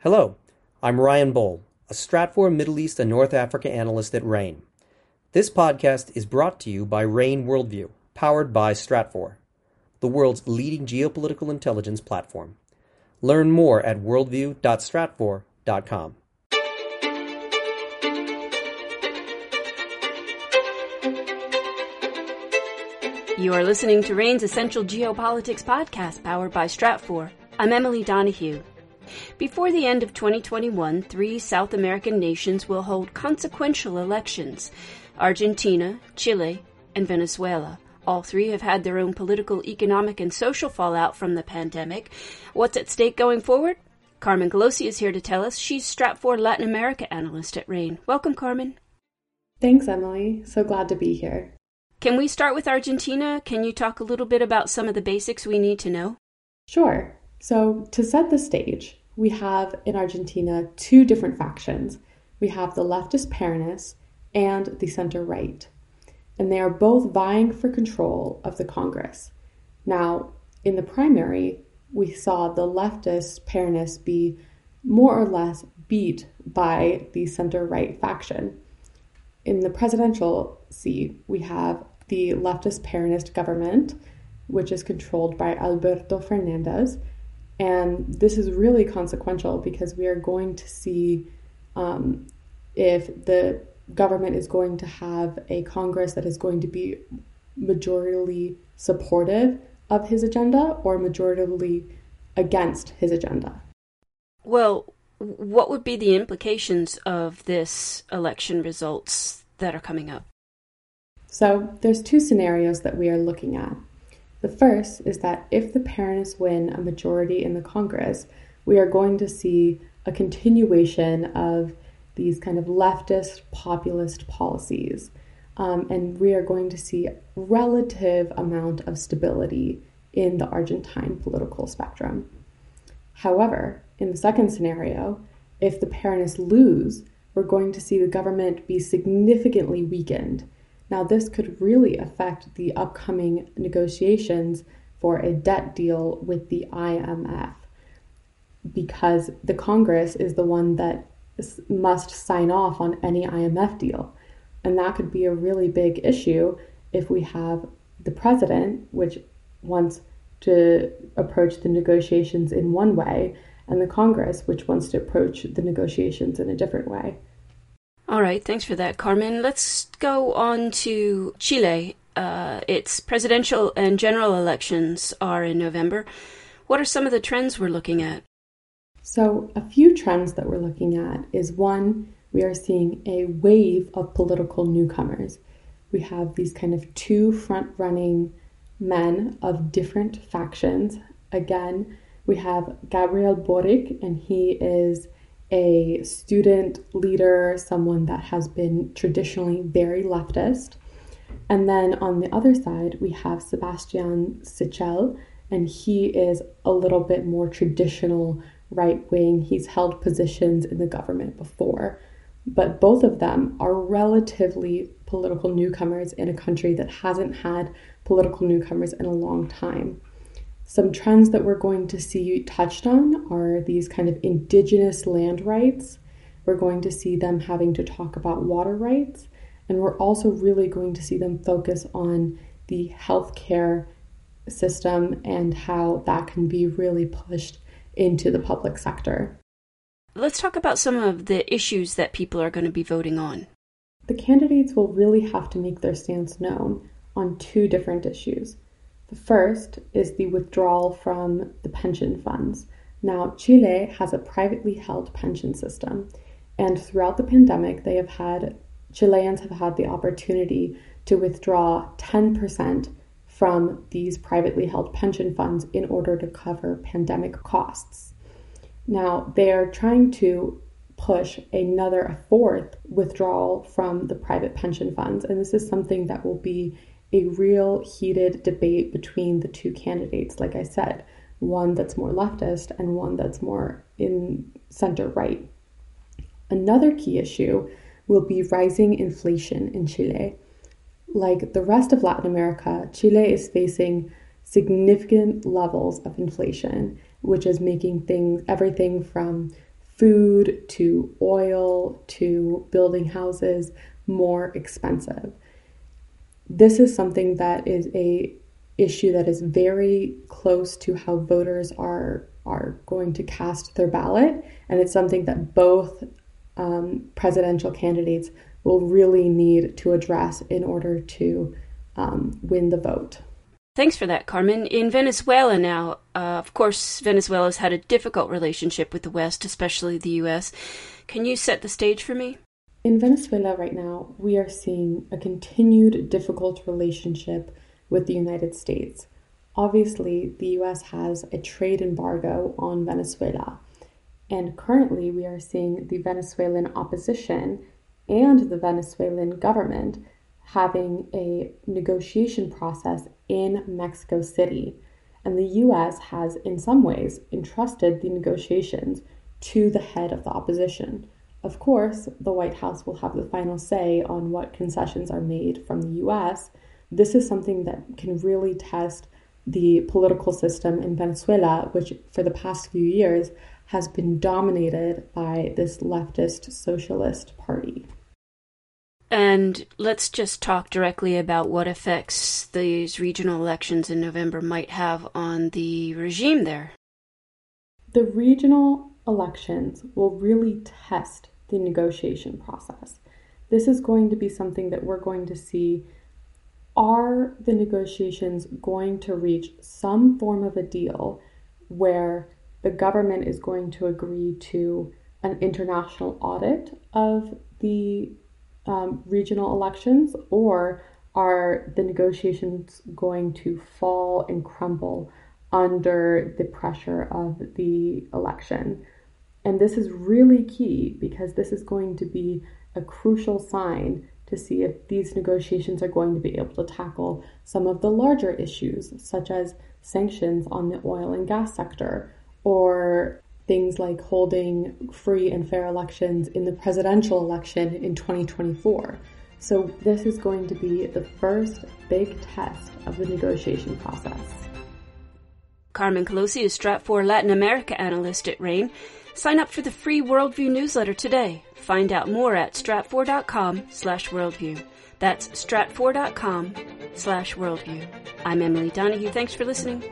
Hello, I'm Ryan Bohl, a Stratfor Middle East and North Africa analyst at RANE. This podcast is brought to you by RANE Worldview, powered by Stratfor, the world's leading geopolitical intelligence platform. Learn more at worldview.stratfor.com. You are listening to RANE's Essential Geopolitics podcast powered by Stratfor. I'm Emily Donahue. Before the end of 2021, three South American nations will hold consequential elections Argentina, Chile, and Venezuela. All three have had their own political, economic, and social fallout from the pandemic. What's at stake going forward? Carmen Colosi is here to tell us. She's Stratfor Latin America analyst at RANE. Welcome, Carmen. Thanks, Emily. So glad to be here. Can we start with Argentina? Can you talk a little bit about some of the basics we need to know? Sure. So, to set the stage, we have in Argentina two different factions. We have the leftist Peronists and the center right, and they are both vying for control of the Congress. Now, in the primary, we saw the leftist Peronists be more or less beat by the center right faction. In the presidential seat, we have the leftist Peronist government, which is controlled by Alberto Fernandez. And this is really consequential because we are going to see um, if the government is going to have a Congress that is going to be majoritarily supportive of his agenda or majoritarily against his agenda. Well, what would be the implications of this election results that are coming up? So, there's two scenarios that we are looking at. The first is that if the Peronists win a majority in the Congress, we are going to see a continuation of these kind of leftist populist policies. Um, and we are going to see a relative amount of stability in the Argentine political spectrum. However, in the second scenario, if the Peronists lose, we're going to see the government be significantly weakened. Now, this could really affect the upcoming negotiations for a debt deal with the IMF because the Congress is the one that must sign off on any IMF deal. And that could be a really big issue if we have the president, which wants to approach the negotiations in one way, and the Congress, which wants to approach the negotiations in a different way. All right, thanks for that, Carmen. Let's go on to Chile. Uh, its presidential and general elections are in November. What are some of the trends we're looking at? So, a few trends that we're looking at is one, we are seeing a wave of political newcomers. We have these kind of two front running men of different factions. Again, we have Gabriel Boric, and he is a student leader, someone that has been traditionally very leftist. And then on the other side, we have Sebastian Sichel, and he is a little bit more traditional right wing. He's held positions in the government before. But both of them are relatively political newcomers in a country that hasn't had political newcomers in a long time. Some trends that we're going to see touched on are these kind of indigenous land rights. We're going to see them having to talk about water rights, and we're also really going to see them focus on the healthcare system and how that can be really pushed into the public sector. Let's talk about some of the issues that people are going to be voting on. The candidates will really have to make their stance known on two different issues. The first is the withdrawal from the pension funds. Now, Chile has a privately held pension system, and throughout the pandemic, they have had Chileans have had the opportunity to withdraw 10% from these privately held pension funds in order to cover pandemic costs. Now, they are trying to push another a fourth withdrawal from the private pension funds, and this is something that will be a real heated debate between the two candidates, like I said, one that's more leftist and one that's more in center right. Another key issue will be rising inflation in Chile. Like the rest of Latin America, Chile is facing significant levels of inflation, which is making things everything from food to oil to building houses more expensive. This is something that is a issue that is very close to how voters are are going to cast their ballot, and it's something that both um, presidential candidates will really need to address in order to um, win the vote. Thanks for that, Carmen. In Venezuela now, uh, of course, Venezuela's had a difficult relationship with the West, especially the U.S. Can you set the stage for me? In Venezuela right now, we are seeing a continued difficult relationship with the United States. Obviously, the US has a trade embargo on Venezuela, and currently we are seeing the Venezuelan opposition and the Venezuelan government having a negotiation process in Mexico City. And the US has, in some ways, entrusted the negotiations to the head of the opposition. Of course, the White House will have the final say on what concessions are made from the US. This is something that can really test the political system in Venezuela, which for the past few years has been dominated by this leftist socialist party. And let's just talk directly about what effects these regional elections in November might have on the regime there. The regional elections will really test the negotiation process. This is going to be something that we're going to see. Are the negotiations going to reach some form of a deal where the government is going to agree to an international audit of the um, regional elections, or are the negotiations going to fall and crumble under the pressure of the election? And this is really key because this is going to be a crucial sign to see if these negotiations are going to be able to tackle some of the larger issues, such as sanctions on the oil and gas sector, or things like holding free and fair elections in the presidential election in 2024. So, this is going to be the first big test of the negotiation process. Carmen Colosi is Stratfor Latin America analyst at RANE. Sign up for the free Worldview newsletter today. Find out more at stratfor.com slash worldview. That's stratfor.com slash worldview. I'm Emily Donahue. Thanks for listening.